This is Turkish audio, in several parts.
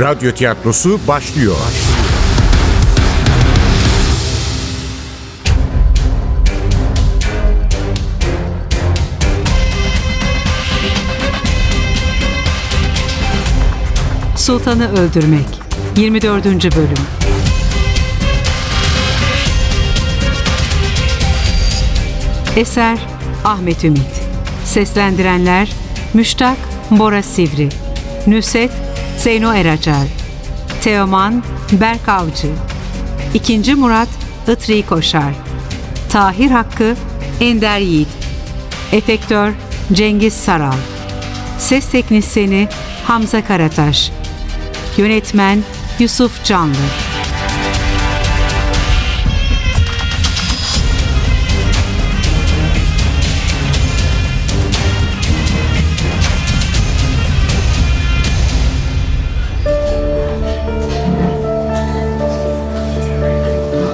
Radyo tiyatrosu başlıyor. Sultanı Öldürmek 24. Bölüm Eser Ahmet Ümit Seslendirenler Müştak Bora Sivri Nüset Zeyno Eracar Teoman Berk Avcı İkinci Murat Itri Koşar Tahir Hakkı Ender Yiğit Efektör Cengiz Saral Ses Teknisyeni Hamza Karataş Yönetmen Yusuf Canlı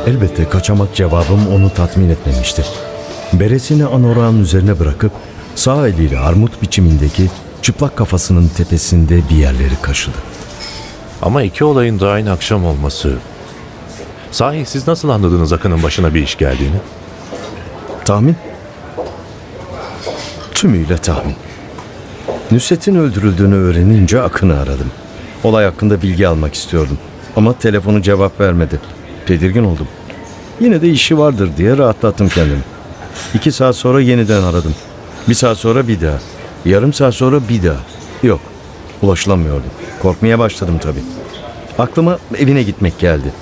Elbette kaçamak cevabım onu tatmin etmemişti. Beresini anorağın üzerine bırakıp sağ eliyle armut biçimindeki çıplak kafasının tepesinde bir yerleri kaşıdı. Ama iki olayın da aynı akşam olması... Sahi siz nasıl anladınız Akın'ın başına bir iş geldiğini? Tahmin? Tümüyle tahmin. Nusret'in öldürüldüğünü öğrenince Akın'ı aradım. Olay hakkında bilgi almak istiyordum. Ama telefonu cevap vermedi. Tedirgin oldum. Yine de işi vardır diye rahatlattım kendimi. İki saat sonra yeniden aradım. Bir saat sonra bir daha. Yarım saat sonra bir daha. Yok. Ulaşılamıyordu. Korkmaya başladım tabii. Aklıma evine gitmek geldi.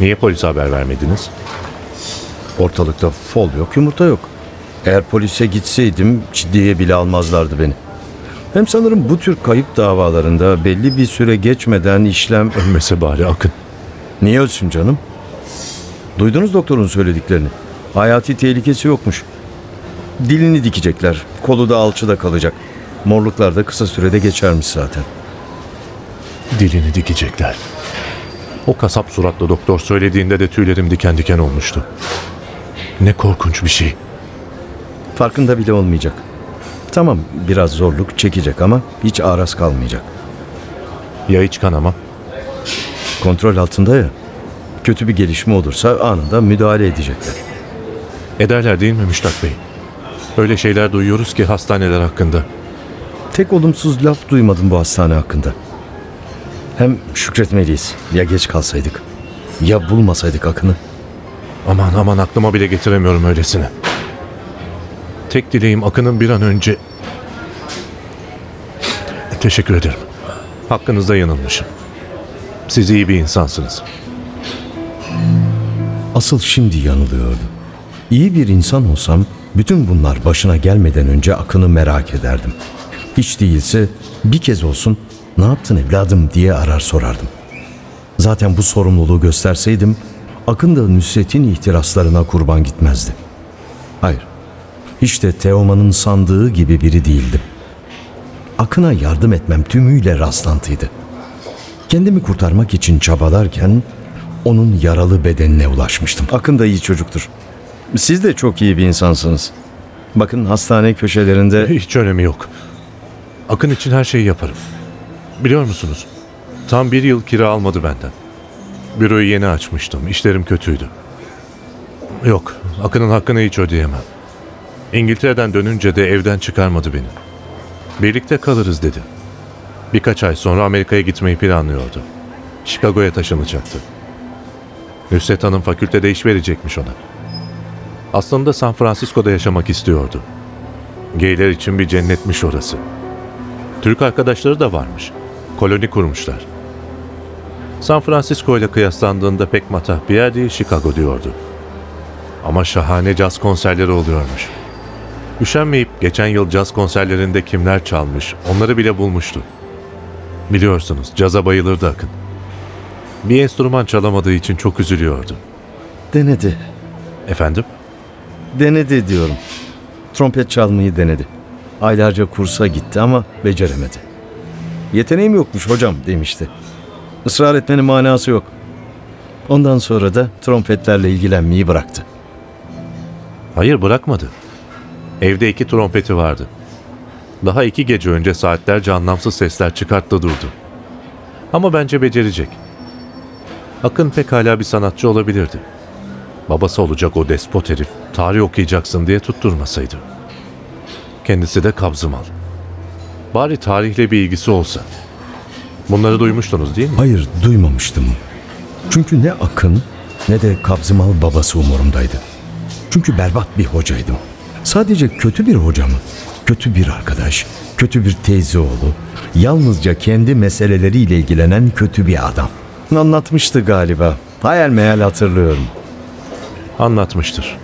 Niye polise haber vermediniz? Ortalıkta fol yok, yumurta yok. Eğer polise gitseydim ciddiye bile almazlardı beni. Hem sanırım bu tür kayıp davalarında belli bir süre geçmeden işlem... Ölmese bari Akın. Niye ölsün canım? Duydunuz doktorun söylediklerini. Hayati tehlikesi yokmuş. Dilini dikecekler, kolu da alçıda kalacak. Morluklar da kısa sürede geçermiş zaten. Dilini dikecekler. O kasap suratlı doktor söylediğinde de tüylerim diken diken olmuştu. Ne korkunç bir şey. Farkında bile olmayacak. Tamam biraz zorluk çekecek ama hiç aras kalmayacak. Ya iç kanama? Kontrol altında ya. Kötü bir gelişme olursa anında müdahale edecekler. Ederler değil mi Müştak Bey? Öyle şeyler duyuyoruz ki hastaneler hakkında. Tek olumsuz laf duymadım bu hastane hakkında. Hem şükretmeliyiz. Ya geç kalsaydık. Ya bulmasaydık Akın'ı. Aman aman aklıma bile getiremiyorum öylesine. Tek dileğim Akın'ın bir an önce... Teşekkür ederim. Hakkınızda yanılmışım. Siz iyi bir insansınız. Asıl şimdi yanılıyordu. İyi bir insan olsam bütün bunlar başına gelmeden önce Akın'ı merak ederdim. Hiç değilse bir kez olsun ne yaptın evladım diye arar sorardım. Zaten bu sorumluluğu gösterseydim Akın da Nusret'in ihtiraslarına kurban gitmezdi. Hayır, hiç de Teoman'ın sandığı gibi biri değildim. Akın'a yardım etmem tümüyle rastlantıydı. Kendimi kurtarmak için çabalarken onun yaralı bedenine ulaşmıştım. Akın da iyi çocuktur. Siz de çok iyi bir insansınız. Bakın hastane köşelerinde Hiç önemi yok. Akın için her şeyi yaparım. Biliyor musunuz? Tam bir yıl kira almadı benden. Büroyu yeni açmıştım. İşlerim kötüydü. Yok, Akın'ın hakkını hiç ödeyemem. İngiltere'den dönünce de evden çıkarmadı beni. Birlikte kalırız dedi. Birkaç ay sonra Amerika'ya gitmeyi planlıyordu. Chicago'ya taşınacaktı. Nusret Hanım fakültede iş verecekmiş ona. Aslında San Francisco'da yaşamak istiyordu. Geyler için bir cennetmiş orası. Türk arkadaşları da varmış. Koloni kurmuşlar. San Francisco ile kıyaslandığında pek matah bir yer değil Chicago diyordu. Ama şahane caz konserleri oluyormuş. Üşenmeyip geçen yıl caz konserlerinde kimler çalmış onları bile bulmuştu. Biliyorsunuz caza bayılırdı Akın. Bir enstrüman çalamadığı için çok üzülüyordu. denedi. Efendim? Denedi diyorum. Trompet çalmayı denedi. Aylarca kursa gitti ama beceremedi. Yeteneğim yokmuş hocam demişti. Israr etmenin manası yok. Ondan sonra da trompetlerle ilgilenmeyi bıraktı. Hayır bırakmadı. Evde iki trompeti vardı. Daha iki gece önce saatlerce anlamsız sesler çıkarttı durdu. Ama bence becerecek. Akın pekala bir sanatçı olabilirdi. Babası olacak o despot herif tarih okuyacaksın diye tutturmasaydı. Kendisi de kabzımal. Bari tarihle bir ilgisi olsa. Bunları duymuştunuz değil mi? Hayır duymamıştım. Çünkü ne Akın ne de Kabzımal babası umurumdaydı. Çünkü berbat bir hocaydım. Sadece kötü bir hoca mı? Kötü bir arkadaş, kötü bir teyze oğlu, yalnızca kendi meseleleriyle ilgilenen kötü bir adam. Anlatmıştı galiba. Hayal meyal hatırlıyorum. Anlatmıştır.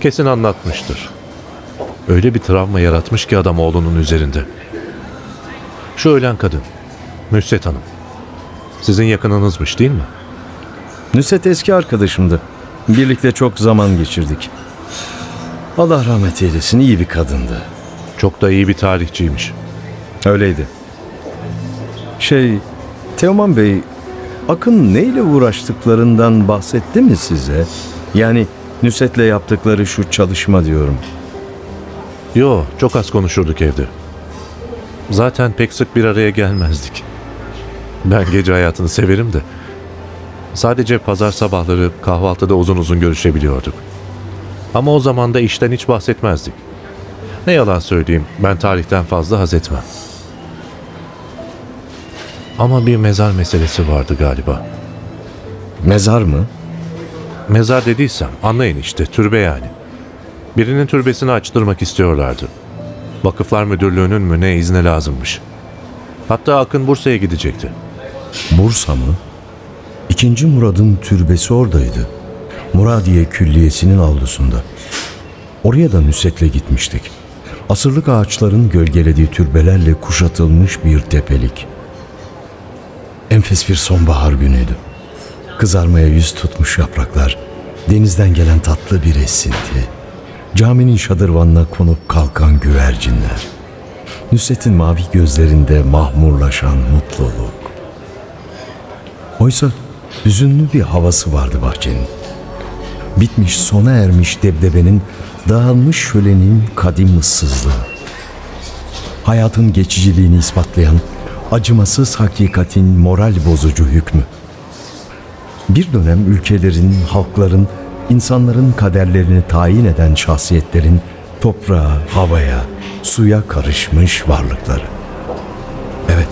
Kesin anlatmıştır. Öyle bir travma yaratmış ki adam oğlunun üzerinde. Şu ölen kadın, Nusret Hanım. Sizin yakınınızmış değil mi? Nusret eski arkadaşımdı. Birlikte çok zaman geçirdik. Allah rahmet eylesin iyi bir kadındı. Çok da iyi bir tarihçiymiş. Öyleydi. Şey, Teoman Bey, Akın neyle uğraştıklarından bahsetti mi size? Yani Nusret'le yaptıkları şu çalışma diyorum. Yo, çok az konuşurduk evde. Zaten pek sık bir araya gelmezdik. Ben gece hayatını severim de. Sadece pazar sabahları kahvaltıda uzun uzun görüşebiliyorduk. Ama o zaman da işten hiç bahsetmezdik. Ne yalan söyleyeyim, ben tarihten fazla haz etmem. Ama bir mezar meselesi vardı galiba. Mezar mı? Mezar dediysem anlayın işte türbe yani. Birinin türbesini açtırmak istiyorlardı. Vakıflar Müdürlüğü'nün mü ne izne lazımmış. Hatta Akın Bursa'ya gidecekti. Bursa mı? İkinci Murad'ın türbesi oradaydı. Muradiye Külliyesi'nin avlusunda. Oraya da Nusret'le gitmiştik. Asırlık ağaçların gölgelediği türbelerle kuşatılmış bir tepelik. Enfes bir sonbahar günüydü. Kızarmaya yüz tutmuş yapraklar, denizden gelen tatlı bir esinti, caminin şadırvanına konup kalkan güvercinler, Nusret'in mavi gözlerinde mahmurlaşan mutluluk. Oysa hüzünlü bir havası vardı bahçenin. Bitmiş sona ermiş debdebenin, dağılmış şölenin kadim ıssızlığı. Hayatın geçiciliğini ispatlayan acımasız hakikatin moral bozucu hükmü. Bir dönem ülkelerin, halkların, insanların kaderlerini tayin eden şahsiyetlerin toprağa, havaya, suya karışmış varlıkları. Evet,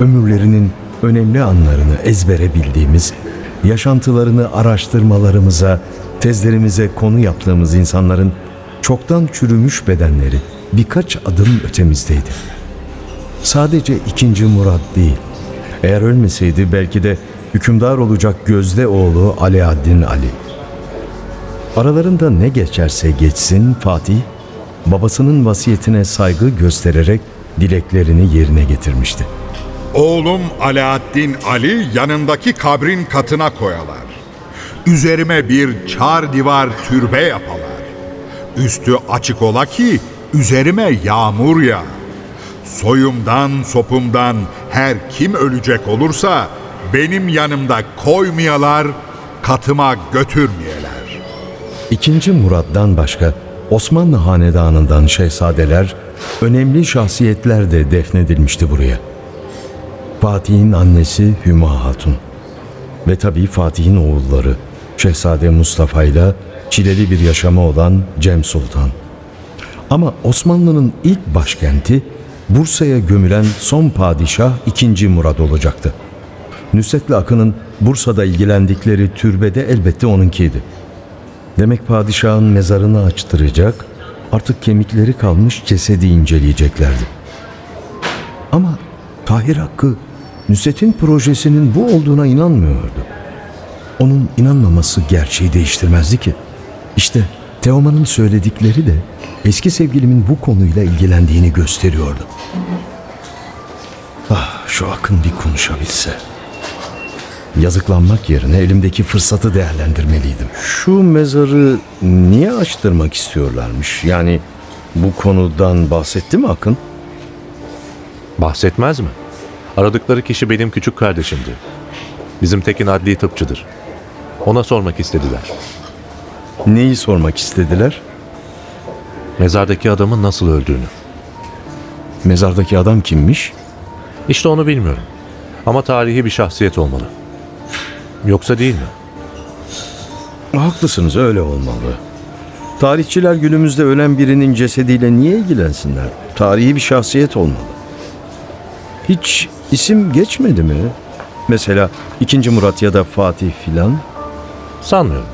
ömürlerinin önemli anlarını ezbere bildiğimiz, yaşantılarını araştırmalarımıza, tezlerimize konu yaptığımız insanların çoktan çürümüş bedenleri birkaç adım ötemizdeydi. Sadece ikinci Murat değil. Eğer ölmeseydi belki de hükümdar olacak Gözde oğlu Alaaddin Ali. Aralarında ne geçerse geçsin Fatih, babasının vasiyetine saygı göstererek dileklerini yerine getirmişti. Oğlum Alaaddin Ali yanındaki kabrin katına koyalar. Üzerime bir çar divar türbe yapalar. Üstü açık ola ki üzerime yağmur yağ. Soyumdan sopumdan her kim ölecek olursa benim yanımda koymayalar, katıma götürmeyeler. İkinci Murat'tan başka Osmanlı hanedanından şehzadeler, önemli şahsiyetler de defnedilmişti buraya. Fatih'in annesi Hüma Hatun ve tabii Fatih'in oğulları Şehzade Mustafa ile çileli bir yaşamı olan Cem Sultan. Ama Osmanlı'nın ilk başkenti Bursa'ya gömülen son padişah 2. Murad olacaktı. Nusret'le Akın'ın Bursa'da ilgilendikleri türbede elbette onunkiydi. Demek padişahın mezarını açtıracak, artık kemikleri kalmış cesedi inceleyeceklerdi. Ama Tahir Hakkı Nusret'in projesinin bu olduğuna inanmıyordu. Onun inanmaması gerçeği değiştirmezdi ki. İşte Teoman'ın söyledikleri de eski sevgilimin bu konuyla ilgilendiğini gösteriyordu. Ah şu Akın bir konuşabilse. Yazıklanmak yerine elimdeki fırsatı değerlendirmeliydim. Şu mezarı niye açtırmak istiyorlarmış? Yani bu konudan bahsetti mi Akın? Bahsetmez mi? Aradıkları kişi benim küçük kardeşimdi. Bizim Tekin adli tıpçıdır. Ona sormak istediler. Neyi sormak istediler? Mezardaki adamın nasıl öldüğünü. Mezardaki adam kimmiş? İşte onu bilmiyorum. Ama tarihi bir şahsiyet olmalı. Yoksa değil mi? Haklısınız öyle olmalı. Tarihçiler günümüzde ölen birinin cesediyle niye ilgilensinler? Tarihi bir şahsiyet olmalı. Hiç isim geçmedi mi? Mesela 2. Murat ya da Fatih filan? Sanmıyorum.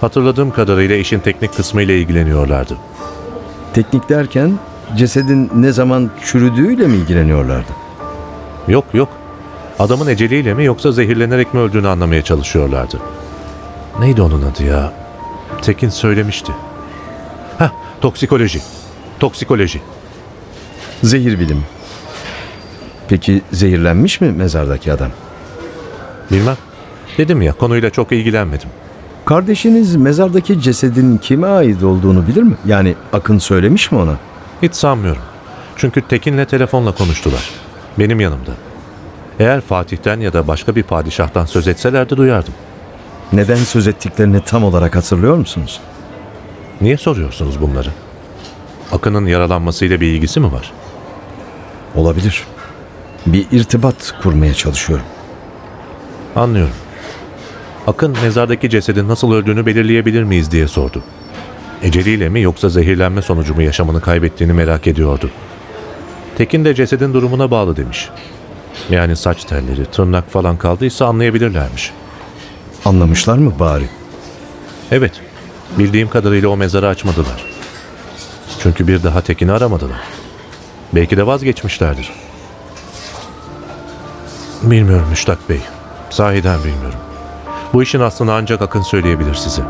Hatırladığım kadarıyla işin teknik kısmı ile ilgileniyorlardı. Teknik derken cesedin ne zaman çürüdüğüyle mi ilgileniyorlardı? Yok yok. Adamın eceliyle mi yoksa zehirlenerek mi öldüğünü anlamaya çalışıyorlardı. Neydi onun adı ya? Tekin söylemişti. Heh, toksikoloji. Toksikoloji. Zehir bilim. Peki zehirlenmiş mi mezardaki adam? Bilmem. Dedim ya konuyla çok ilgilenmedim. Kardeşiniz mezardaki cesedin kime ait olduğunu bilir mi? Yani Akın söylemiş mi ona? Hiç sanmıyorum. Çünkü Tekin'le telefonla konuştular. Benim yanımda. Eğer Fatih'ten ya da başka bir padişahtan söz etselerdi duyardım. Neden söz ettiklerini tam olarak hatırlıyor musunuz? Niye soruyorsunuz bunları? Akın'ın yaralanmasıyla bir ilgisi mi var? Olabilir. Bir irtibat kurmaya çalışıyorum. Anlıyorum. Akın mezardaki cesedin nasıl öldüğünü belirleyebilir miyiz diye sordu. Eceliyle mi yoksa zehirlenme sonucu mu yaşamını kaybettiğini merak ediyordu. Tekin de cesedin durumuna bağlı demiş. Yani saç telleri, tırnak falan kaldıysa anlayabilirlermiş. Anlamışlar mı bari? Evet, bildiğim kadarıyla o mezarı açmadılar. Çünkü bir daha Tekin'i aramadılar. Belki de vazgeçmişlerdir. Bilmiyorum Müştak Bey. Sahiden bilmiyorum. Bu işin aslını ancak Akın söyleyebilir size.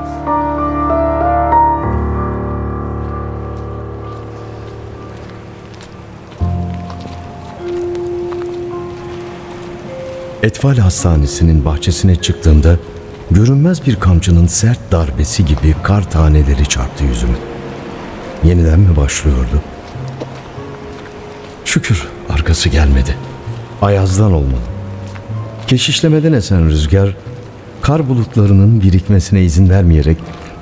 Etfal Hastanesi'nin bahçesine çıktığımda görünmez bir kamçının sert darbesi gibi kar taneleri çarptı yüzüme. Yeniden mi başlıyordu? Şükür arkası gelmedi. Ayazdan olmalı. Keşişlemeden esen rüzgar kar bulutlarının birikmesine izin vermeyerek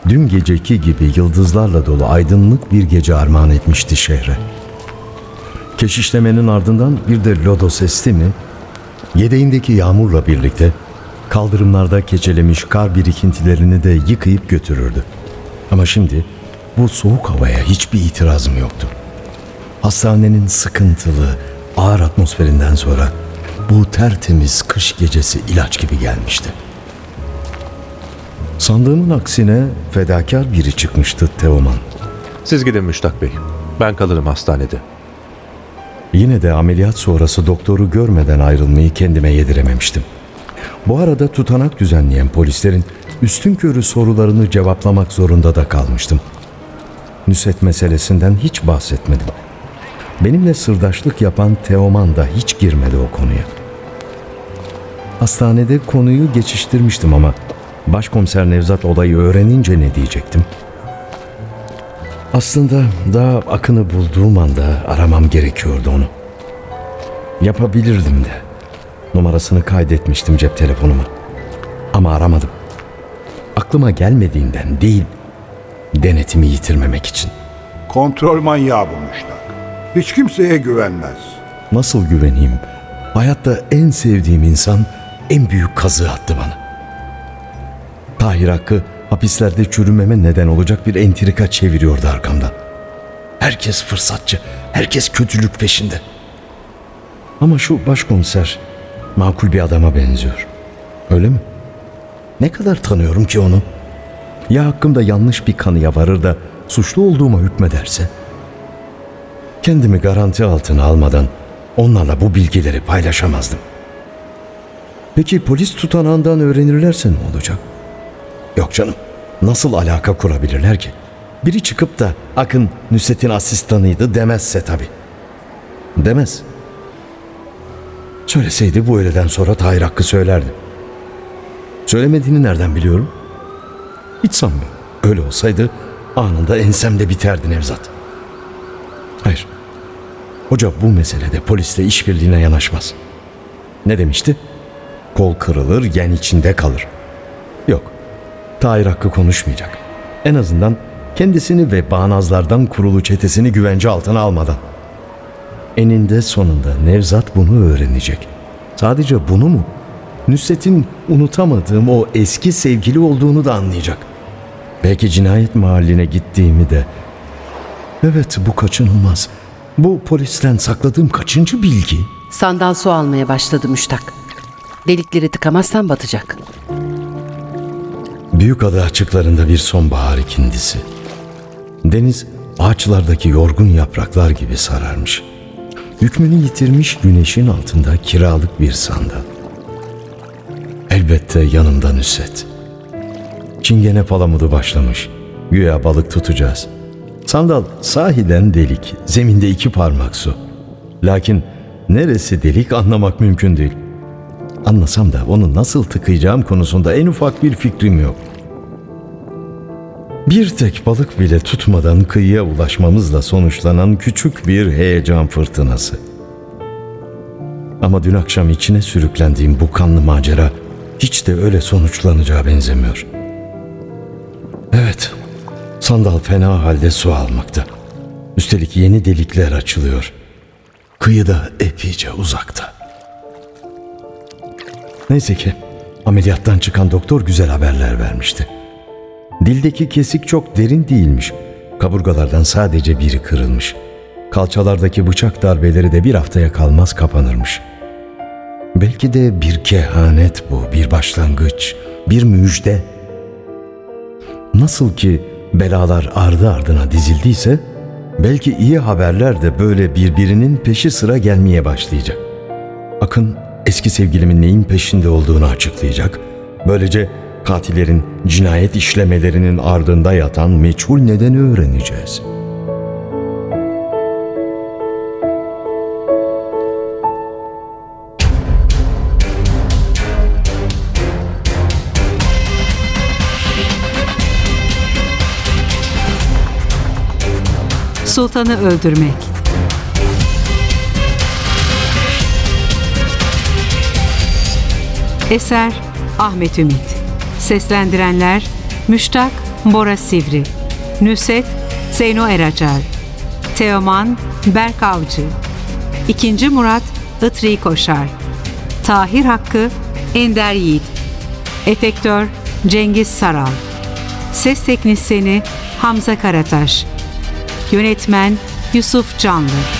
dün geceki gibi yıldızlarla dolu aydınlık bir gece armağan etmişti şehre. Keşişlemenin ardından bir de lodos esti mi Yedeğindeki yağmurla birlikte kaldırımlarda keçelemiş kar birikintilerini de yıkayıp götürürdü. Ama şimdi bu soğuk havaya hiçbir itirazım yoktu. Hastanenin sıkıntılı, ağır atmosferinden sonra bu tertemiz kış gecesi ilaç gibi gelmişti. Sandığımın aksine fedakar biri çıkmıştı Teoman. Siz gidin Müştak Bey. Ben kalırım hastanede. Yine de ameliyat sonrası doktoru görmeden ayrılmayı kendime yedirememiştim. Bu arada tutanak düzenleyen polislerin üstün körü sorularını cevaplamak zorunda da kalmıştım. Nüset meselesinden hiç bahsetmedim. Benimle sırdaşlık yapan Teoman da hiç girmedi o konuya. Hastanede konuyu geçiştirmiştim ama Başkomiser Nevzat olayı öğrenince ne diyecektim? Aslında daha Akın'ı bulduğum anda aramam gerekiyordu onu. Yapabilirdim de. Numarasını kaydetmiştim cep telefonuma. Ama aramadım. Aklıma gelmediğinden değil, denetimi yitirmemek için. Kontrol manyağı bu Müştak. Hiç kimseye güvenmez. Nasıl güveneyim? Hayatta en sevdiğim insan en büyük kazığı attı bana. Tahir Hakkı hapislerde çürümeme neden olacak bir entrika çeviriyordu arkamdan. Herkes fırsatçı, herkes kötülük peşinde. Ama şu başkomiser makul bir adama benziyor. Öyle mi? Ne kadar tanıyorum ki onu? Ya hakkımda yanlış bir kanıya varır da suçlu olduğuma hükmederse? Kendimi garanti altına almadan onlarla bu bilgileri paylaşamazdım. Peki polis tutanağından öğrenirlerse ne olacak? Yok canım. Nasıl alaka kurabilirler ki? Biri çıkıp da Akın Nusret'in asistanıydı demezse tabii. Demez. Söyleseydi bu öğleden sonra Tahir Hakkı söylerdi. Söylemediğini nereden biliyorum? Hiç sanmıyorum. Öyle olsaydı anında ensemde biterdi Nevzat. Hayır. Hoca bu meselede polisle işbirliğine yanaşmaz. Ne demişti? Kol kırılır, yen içinde kalır. Yok. Tahir Hakkı konuşmayacak. En azından kendisini ve bağnazlardan kurulu çetesini güvence altına almadan. Eninde sonunda Nevzat bunu öğrenecek. Sadece bunu mu? Nusret'in unutamadığım o eski sevgili olduğunu da anlayacak. Belki cinayet mahalline gittiğimi de. Evet bu kaçınılmaz. Bu polisten sakladığım kaçıncı bilgi? Sandal su almaya başladı müştak. Delikleri tıkamazsan batacak. Büyük ada açıklarında bir sonbahar ikindisi. Deniz ağaçlardaki yorgun yapraklar gibi sararmış. Hükmünü yitirmiş güneşin altında kiralık bir sandal. Elbette yanımda Nusret. Çingene palamudu başlamış. Güya balık tutacağız. Sandal sahiden delik, zeminde iki parmak su. Lakin neresi delik anlamak mümkün değil. Anlasam da onu nasıl tıkayacağım konusunda en ufak bir fikrim yok. Bir tek balık bile tutmadan kıyıya ulaşmamızla sonuçlanan küçük bir heyecan fırtınası. Ama dün akşam içine sürüklendiğim bu kanlı macera hiç de öyle sonuçlanacağı benzemiyor. Evet, sandal fena halde su almakta. Üstelik yeni delikler açılıyor. Kıyıda epeyce uzakta. Neyse ki ameliyattan çıkan doktor güzel haberler vermişti. Dildeki kesik çok derin değilmiş. Kaburgalardan sadece biri kırılmış. Kalçalardaki bıçak darbeleri de bir haftaya kalmaz kapanırmış. Belki de bir kehanet bu, bir başlangıç, bir müjde. Nasıl ki belalar ardı ardına dizildiyse, belki iyi haberler de böyle birbirinin peşi sıra gelmeye başlayacak. Akın eski sevgilimin neyin peşinde olduğunu açıklayacak. Böylece katillerin cinayet işlemelerinin ardında yatan meçhul nedeni öğreneceğiz. Sultanı öldürmek. Eser Ahmet Ümit. Seslendirenler Müştak Bora Sivri. Nüset Zeyno Eracar. Teoman Berk Avcı. İkinci Murat Itri Koşar. Tahir Hakkı Ender Yiğit. Efektör Cengiz Saral. Ses teknisyeni Hamza Karataş. Yönetmen Yusuf Canlı.